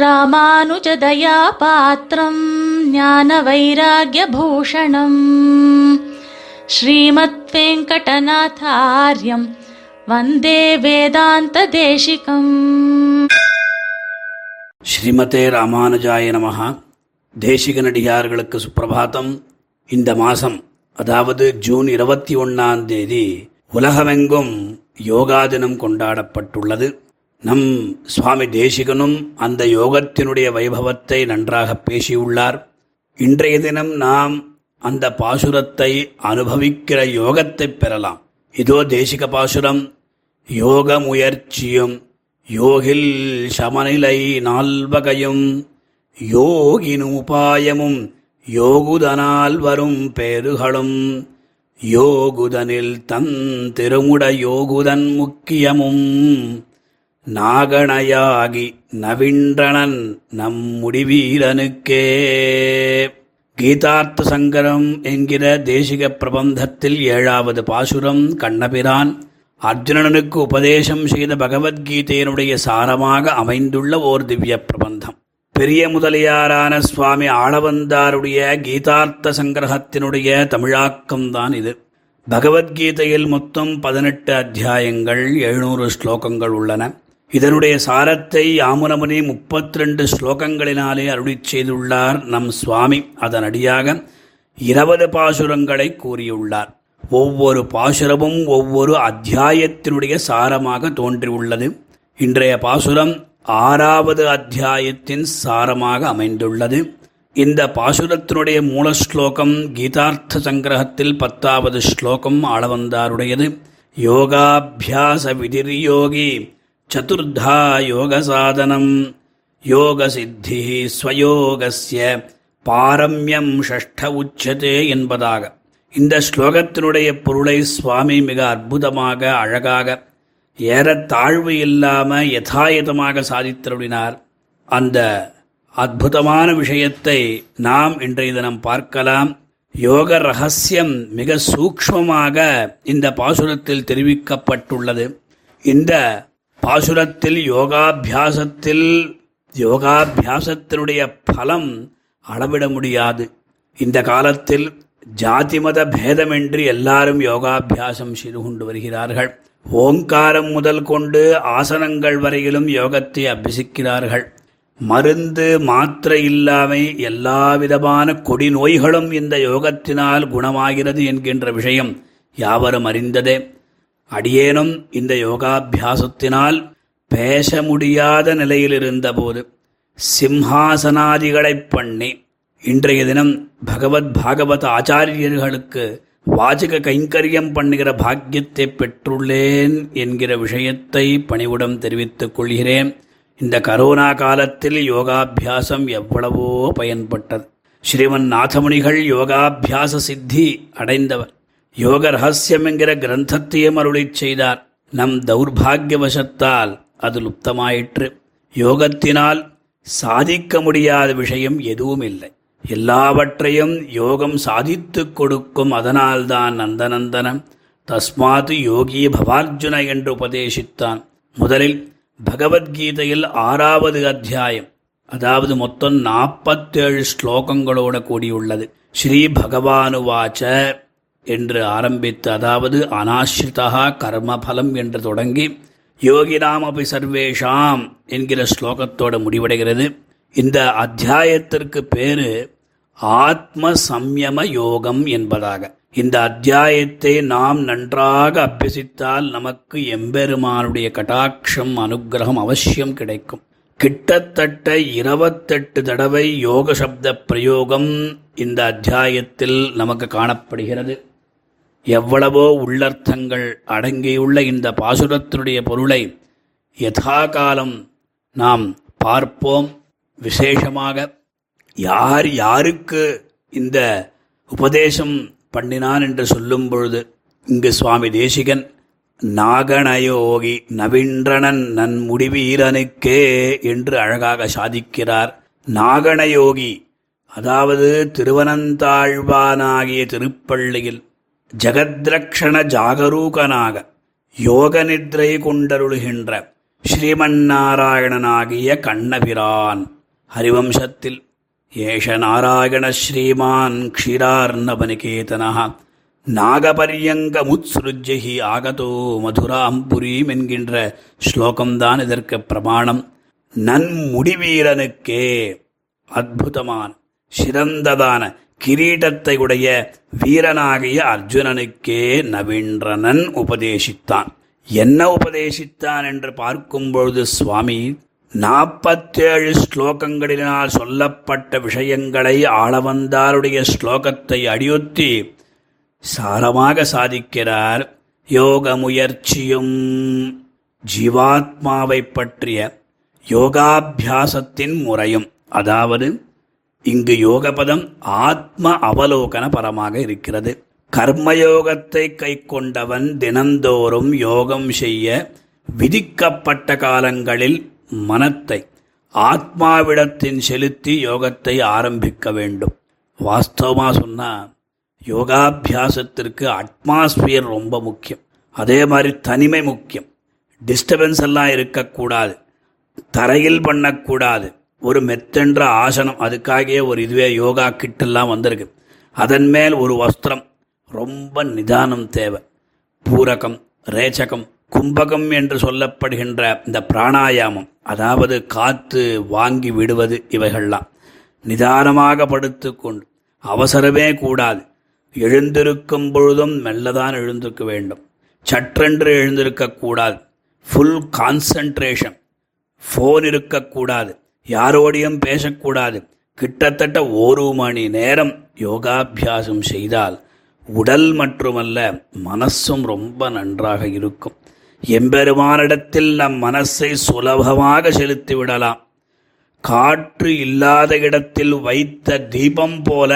ராமானுஜதயாபாத்திரம் ஞான வைராகியபூஷணம் ஸ்ரீமத் வெங்கடநாதாரியம் வந்தே வேதாந்த தேசிகம் ஸ்ரீமதே ராமானுஜாய நமகா தேசிக நடிகார்களுக்கு சுப்பிரபாதம் இந்த மாதம் அதாவது ஜூன் இருபத்தி ஒன்றாம் தேதி உலகமெங்கும் யோகா தினம் கொண்டாடப்பட்டுள்ளது. நம் சுவாமி தேசிகனும் அந்த யோகத்தினுடைய வைபவத்தை நன்றாக பேசியுள்ளார். இன்றைய தினம் நாம் அந்த பாசுரத்தை அனுபவிக்கிற யோகத்தை பெறலாம். இதோ தேசிக பாசுரம் யோக முயற்சியும் யோகில் சமநிலை நால்வகையும் யோகின் உபாயமும் யோகுதனால் வரும் பேறுகளும் யோகுதனில் தன் திருமுட யோகுதன் முக்கியமும் நாகணையாகி நவின்றனன் நம் முடிவீரனுக்கே கீதார்த்த சங்கரம் என்கிற தேசிக பிரபந்தத்தில் ஏழாவது பாசுரம் கண்ணபிரான் அர்ஜுனனுக்கு உபதேசம் செய்த பகவத்கீதையினுடைய சாரமாக அமைந்துள்ள ஓர் திவ்ய பிரபந்தம். பெரிய முதலியாரான சுவாமி ஆளவந்தாருடைய கீதார்த்த சங்கிரகத்தினுடைய தமிழாக்கம்தான் இது. பகவத்கீதையில் மொத்தம் பதினெட்டு அத்தியாயங்கள் எழுநூறு ஸ்லோகங்கள் உள்ளன. இதனுடைய சாரத்தை யாமுனமுனி முப்பத்தி ரெண்டு ஸ்லோகங்களினாலே அருளி செய்துள்ளார் நம் சுவாமி. அதனடியாக இருபது பாசுரங்களை கூறியுள்ளார். ஒவ்வொரு பாசுரமும் ஒவ்வொரு அத்தியாயத்தினுடைய சாரமாக தோன்றியுள்ளது. இன்றைய பாசுரம் ஆறாவது அத்தியாயத்தின் சாரமாக அமைந்துள்ளது. இந்த பாசுரத்தினுடைய மூல ஸ்லோகம் கீதார்த்த சங்கிரகத்தில் பத்தாவது ஸ்லோகம் ஆளவந்தாருடையது. யோகாபியாச விதிர்யோகி சதுர்தா யோக சாதனம் யோக சித்தி ஸ்வயோகஸ்ய பாரம்யம் ஷஷ்ட உச்சதே என்பதாக. இந்த ஸ்லோகத்தினுடைய பொருளை சுவாமி மிக அற்புதமாக அழகாக ஏறத்தாழ்வு இல்லாமல் யதாயதமாக சாதித்தருளினார். அந்த அற்புதமான விஷயத்தை நாம் இன்றைய தினம் பார்க்கலாம். யோக ரகசியம் மிக சூக்ஷ்மமாக இந்த பாசுரத்தில் தெரிவிக்கப்பட்டுள்ளது. இந்த பாசுரத்தில் யோகாபியாசத்தில் யோகாபியாசத்தினுடைய பலம் அளவிட முடியாது. இந்த காலத்தில் ஜாதி மத பேதமின்றி எல்லாரும் யோகாபியாசம் செய்து கொண்டு வருகிறார்கள். ஓங்காரம் முதல் கொண்டு ஆசனங்கள் வரையிலும் யோகத்தை அபிசிக்கிறார்கள் மருந்து மாத்திரை இல்லாமை எல்லா விதமான கொடி நோய்களும் இந்த யோகத்தினால் குணமாகிறது என்கின்ற விஷயம் யாவரும் அறிந்ததே. அடியேனும் இந்த யோகாபியாசத்தினால் பேச முடியாத நிலையில் இருந்தபோது சிம்ஹாசனாதிகளைப் பண்ணி இன்றைய தினம் பகவத் பாகவத ஆச்சாரியர்களுக்கு வாச்சக கைங்கரியம் பண்ணுகிற பாக்கியத்தை பெற்றுள்ளேன் என்கிற விஷயத்தை பணிவுடன் தெரிவித்துக் கொள்கிறேன். இந்த கரோனா காலத்தில் யோகாபியாசம் எவ்வளவோ பயன்பட்டது. ஸ்ரீமன் நாதமுனிகள் யோகாபியாச சித்தி அடைந்தவர். யோக ரகசியம் என்கிற கிரந்தத்தையும் அருளிச் செய்தார். நம் தௌர்பாகியவசத்தால் அது லுப்தமாயிற்று. யோகத்தினால் சாதிக்க முடியாத விஷயம் எதுவும் இல்லை எல்லாவற்றையும் யோகம் சாதித்து கொடுக்கும் அதனால்தான் நந்தநந்தனம் தஸ்மாது யோகி பவார்ஜுன என்று உபதேசித்தான். முதலில் பகவத்கீதையில் ஆறாவது அத்தியாயம் அதாவது மொத்தம் நாற்பத்தேழு ஸ்லோகங்களோடு கூடியுள்ளது. ஸ்ரீ பகவானுவாச்ச. என்று ஆரம்பித்து அதாவது அனாஸ்ரிதா கர்மபலம் என்று தொடங்கி யோகினாமபி சர்வேஷாம் என்கிற ஸ்லோகத்தோடு முடிவடைகிறது. இந்த அத்தியாயத்திற்கு பேரு ஆத்ம சம்யம யோகம் என்பதாக. இந்த அத்தியாயத்தை நாம் நன்றாக அபியசித்தால் நமக்கு எம்பெருமானுடைய கட்டாட்சம் அனுகிரகம் அவசியம் கிடைக்கும். கிட்டத்தட்ட இருபத்தெட்டு தடவை யோக சப்த பிரயோகம் இந்த அத்தியாயத்தில் நமக்கு காணப்படுகிறது. எவ்வளவோ உள்ளர்த்தங்கள் அடங்கியுள்ள இந்த பாசுரத்தினுடைய பொருளை யதாகாலம் நாம் பார்ப்போம். விசேஷமாக யார் யாருக்கு இந்த உபதேசம் பண்ணினான் என்று சொல்லும் பொழுது இங்கு சுவாமி தேசிகன் நாகணயோகி நவீன்றனன் நன் முடிவீரனுக்கே என்று அழகாக சாதிக்கிறார். நாகணயோகி அதாவது திருவனந்தாழ்வானாகிய திருப்பள்ளியில் ஜகத்ரக்ஷண ஜாகரூகனாக யோக நித்ரை கொண்டருளுகின்ற ஸ்ரீமன்னாராயணனாகிய கண்ணபிரான். ஹரிவம்சத்தில் ஏஷ நாராயண ஸ்ரீமான் க்ஷீரார்ணவனிகேதனா நாகபரியங்கமுத்ஸ்ருஜ்யஹி ஆகதோ மதுராம் புரீம் என்கின்ற ஸ்லோகம்தான் இதற்கு பிரமாணம். நன்முடிவீரனுக்கே அற்புதமான சிறந்ததான கிரீடத்தை உடைய வீரனாகிய அர்ஜுனனுக்கே நவீன்றனன் உபதேசித்தான். என்ன உபதேசித்தான் என்று பார்க்கும் பொழுது சுவாமி நாற்பத்தேழு ஸ்லோகங்களினால் சொல்லப்பட்ட விஷயங்களை ஆளவந்தாருடைய ஸ்லோகத்தை அடியொத்தி சாரமாக சாதிக்கிறார். யோக முயற்சியும் ஜீவாத்மாவை பற்றிய யோகாபியாசத்தின் முறையும். அதாவது இங்கு யோகபதம் ஆத்ம அவலோகன பரமாக இருக்கிறது. கர்மயோகத்தை கை கொண்டவன் தினந்தோறும் யோகம் செய்ய விதிக்கப்பட்ட காலங்களில் மனத்தை ஆத்மாவிடத்தின் செலுத்தி யோகத்தை ஆரம்பிக்க வேண்டும். வாஸ்தவமாக சொன்னால் யோகாபியாசத்திற்கு அட்மாஸ்பியர் ரொம்ப முக்கியம். அதே மாதிரி தனிமை முக்கியம். டிஸ்டர்பன்ஸ் எல்லாம் இருக்கக்கூடாது. தரையில் பண்ணக்கூடாது. ஒரு மெத்தென்ற ஆசனம் அதுக்காகவே ஒரு இதுவே யோகா கிட்டெல்லாம் வந்திருக்கு. அதன் மேல் ஒரு வஸ்திரம் ரொம்ப நிதானம் தேவை. பூரகம் ரேச்சகம் கும்பகம் என்று சொல்லப்படுகின்ற இந்த பிராணாயாமம் அதாவது காத்து வாங்கி விடுவது இவைகள்லாம். நிதானமாக படுத்துக்கொண்டு அவசரமே கூடாது. எழுந்திருக்கும் பொழுதும் மெல்லதான் எழுந்திருக்க வேண்டும். சற்றென்று எழுந்திருக்கக்கூடாது ஃபுல் கான்சன்ட்ரேஷன் ஃபோன் இருக்கக்கூடாது யாரோடையும் பேசக்கூடாது. கிட்டத்தட்ட ஒரு மணி நேரம் யோகாபியாசம் செய்தால் உடல் மட்டுமல்ல மனசும் ரொம்ப நன்றாக இருக்கும். எம்பெருமானிடத்தில் நம் மனசை சுலபமாக செலுத்தி விடலாம். காற்று இல்லாத இடத்தில் வைத்த தீபம் போல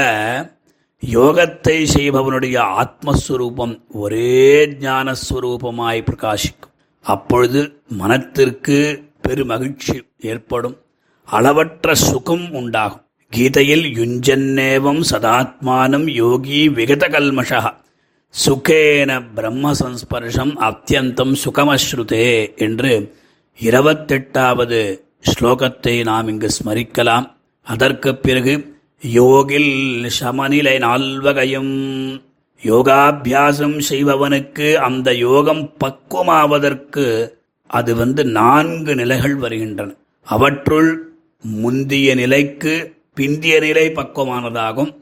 யோகத்தை செய்பவனுடைய ஆத்மஸ்வரூபம் ஒரே ஞானஸ்வரூபமாய் பிரகாசிக்கும். அப்பொழுது மனத்திற்கு பெருமகிழ்ச்சி ஏற்படும். அளவற்ற சுகம் உண்டாகும். கீதையில் யுஞ்சன்னேவம் சதாத்மானம் யோகி விகதகல்மஷா. சுகேன பிரம்ம சம்ஸ்பர்ஷம் அத்தியந்தம் சுகமஸ்ருதே என்று இருபத்தெட்டாவது ஸ்லோகத்தை நாம் இங்கு ஸ்மரிக்கலாம். அதற்கு பிறகு யோகில் சமநிலை நால்வகையும். யோகாபியாசம் செய்பவனுக்கு அந்த யோகம் பக்குவமாவதற்கு அது வந்து நான்கு நிலைகள் வருகின்றன. அவற்றுள் முந்திய நிலைக்கு பிந்திய நிலை பக்குவமானதாகும்.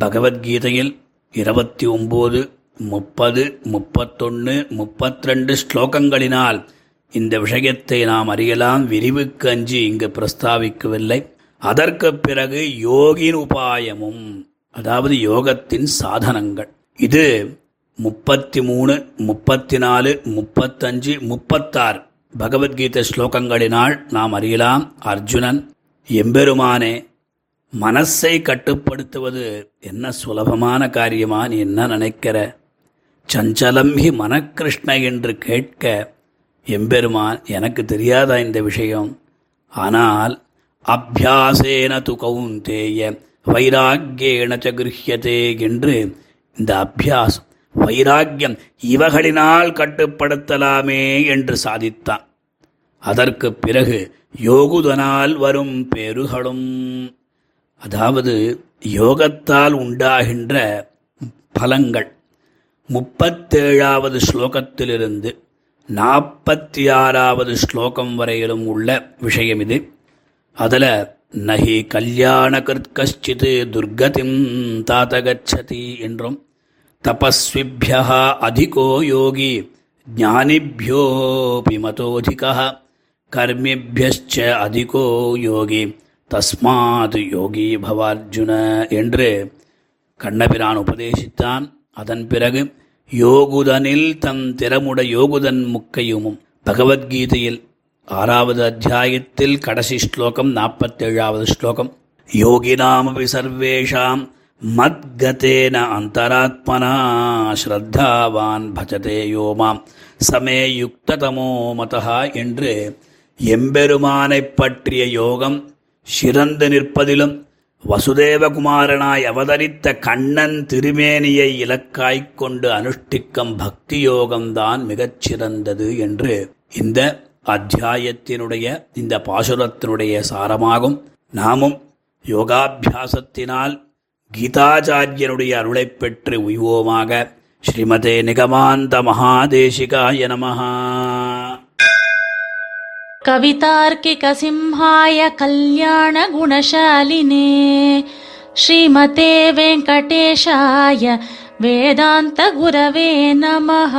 பகவத்கீதையில் இருபத்தி ஒம்பது முப்பது முப்பத்தொன்று முப்பத்திரண்டு ஸ்லோகங்களினால் இந்த விஷயத்தை நாம் அறியலாம். விரிவுக்கு அஞ்சு இங்கு பிரஸ்தாவிக்கவில்லை. அதற்கு பிறகு யோகின் உபாயமும் அதாவது யோகத்தின் சாதனங்கள். இது முப்பத்தி மூணு முப்பத்தி நாலு முப்பத்தஞ்சு முப்பத்தாறு. பகவத்கீதை ஸ்லோகங்களினால் நாம் அறியலாம் அர்ஜுனன் எம்பெருமானே மனசை கட்டுப்படுத்துவது என்ன சுலபமான காரியமா? நீ என்ன நினைக்கிற? சஞ்சலம் ஹி மனக்கிருஷ்ண என்று கேட்க எம்பெருமான் எனக்கு தெரியாதா இந்த விஷயம்? ஆனால் அபியாசேன து கவுந்தேய வைராக்கியேன ச கிருஹ்யதே என்று இந்த அபியாசம் வைராக்கியம். இவகளினால் கட்டுப்படுத்தலாமே என்று சாதித்தான். அதற்கு பிறகு யோகுதனால் வரும் பேறுகளும் அதாவது யோகத்தால் உண்டாகின்ற பலங்கள். முப்பத்தேழாவது ஸ்லோகத்திலிருந்து நாற்பத்தி ஆறாவது ஸ்லோகம் வரையிலும் உள்ள விஷயம் இது. அதில் நகி கல்யாண கஷ்டித் துர்கதிம் தாத்தகச்சதி என்றும் தபஸ்விபியா அதிகோ யோகி ஜானிபியோபி மதோதிக கர்மிபியச்ச அதிகோ யோகி தஸ்மாத் யோகி பவார்ஜுன என்று கண்ணபிரான் உபதேசித்தான் அதன் பிறகு யோகுதனில் தன் திறமுட யோகுதன் முக்கையுமும் பகவத்கீதையில் ஆறாவது அத்தியாயத்தில் கடைசி ஸ்லோகம் நாற்பத்தேழாவது ஸ்லோகம் யோகினாமபி சர்வேஷாம் மத்கதேன அந்தராத்மனா ஸ்ரத்தாவான் பஜதே யோமாம் சமே யுக்ததமோ மதா என்று எம்பெருமானைப் பற்றிய யோகம் சிறந்து நிற்பதிலும் வசுதேவகுமாரனாய் அவதரித்த கண்ணன் திருமேனியை இலக்காய்க் கொண்டு அனுஷ்டிக்கும் பக்தி யோகம்தான் மிகச் சிறந்தது என்று இந்த அத்தியாயத்தினுடைய இந்த பாசுரத்தினுடைய சாரமாகும். நாமும் யோகாபியாசத்தினால் கீதாச்சாரியனுடைய அருளைப் பெற்று உய்வோமாக ஸ்ரீமதே நிகமாந்த மகாதேசிகாய நமஹா कवितार्किकसिंहाय कल्याणगुणशालिने श्रीमते वेङ्कटेशाय वेदान्तगुरवे नमः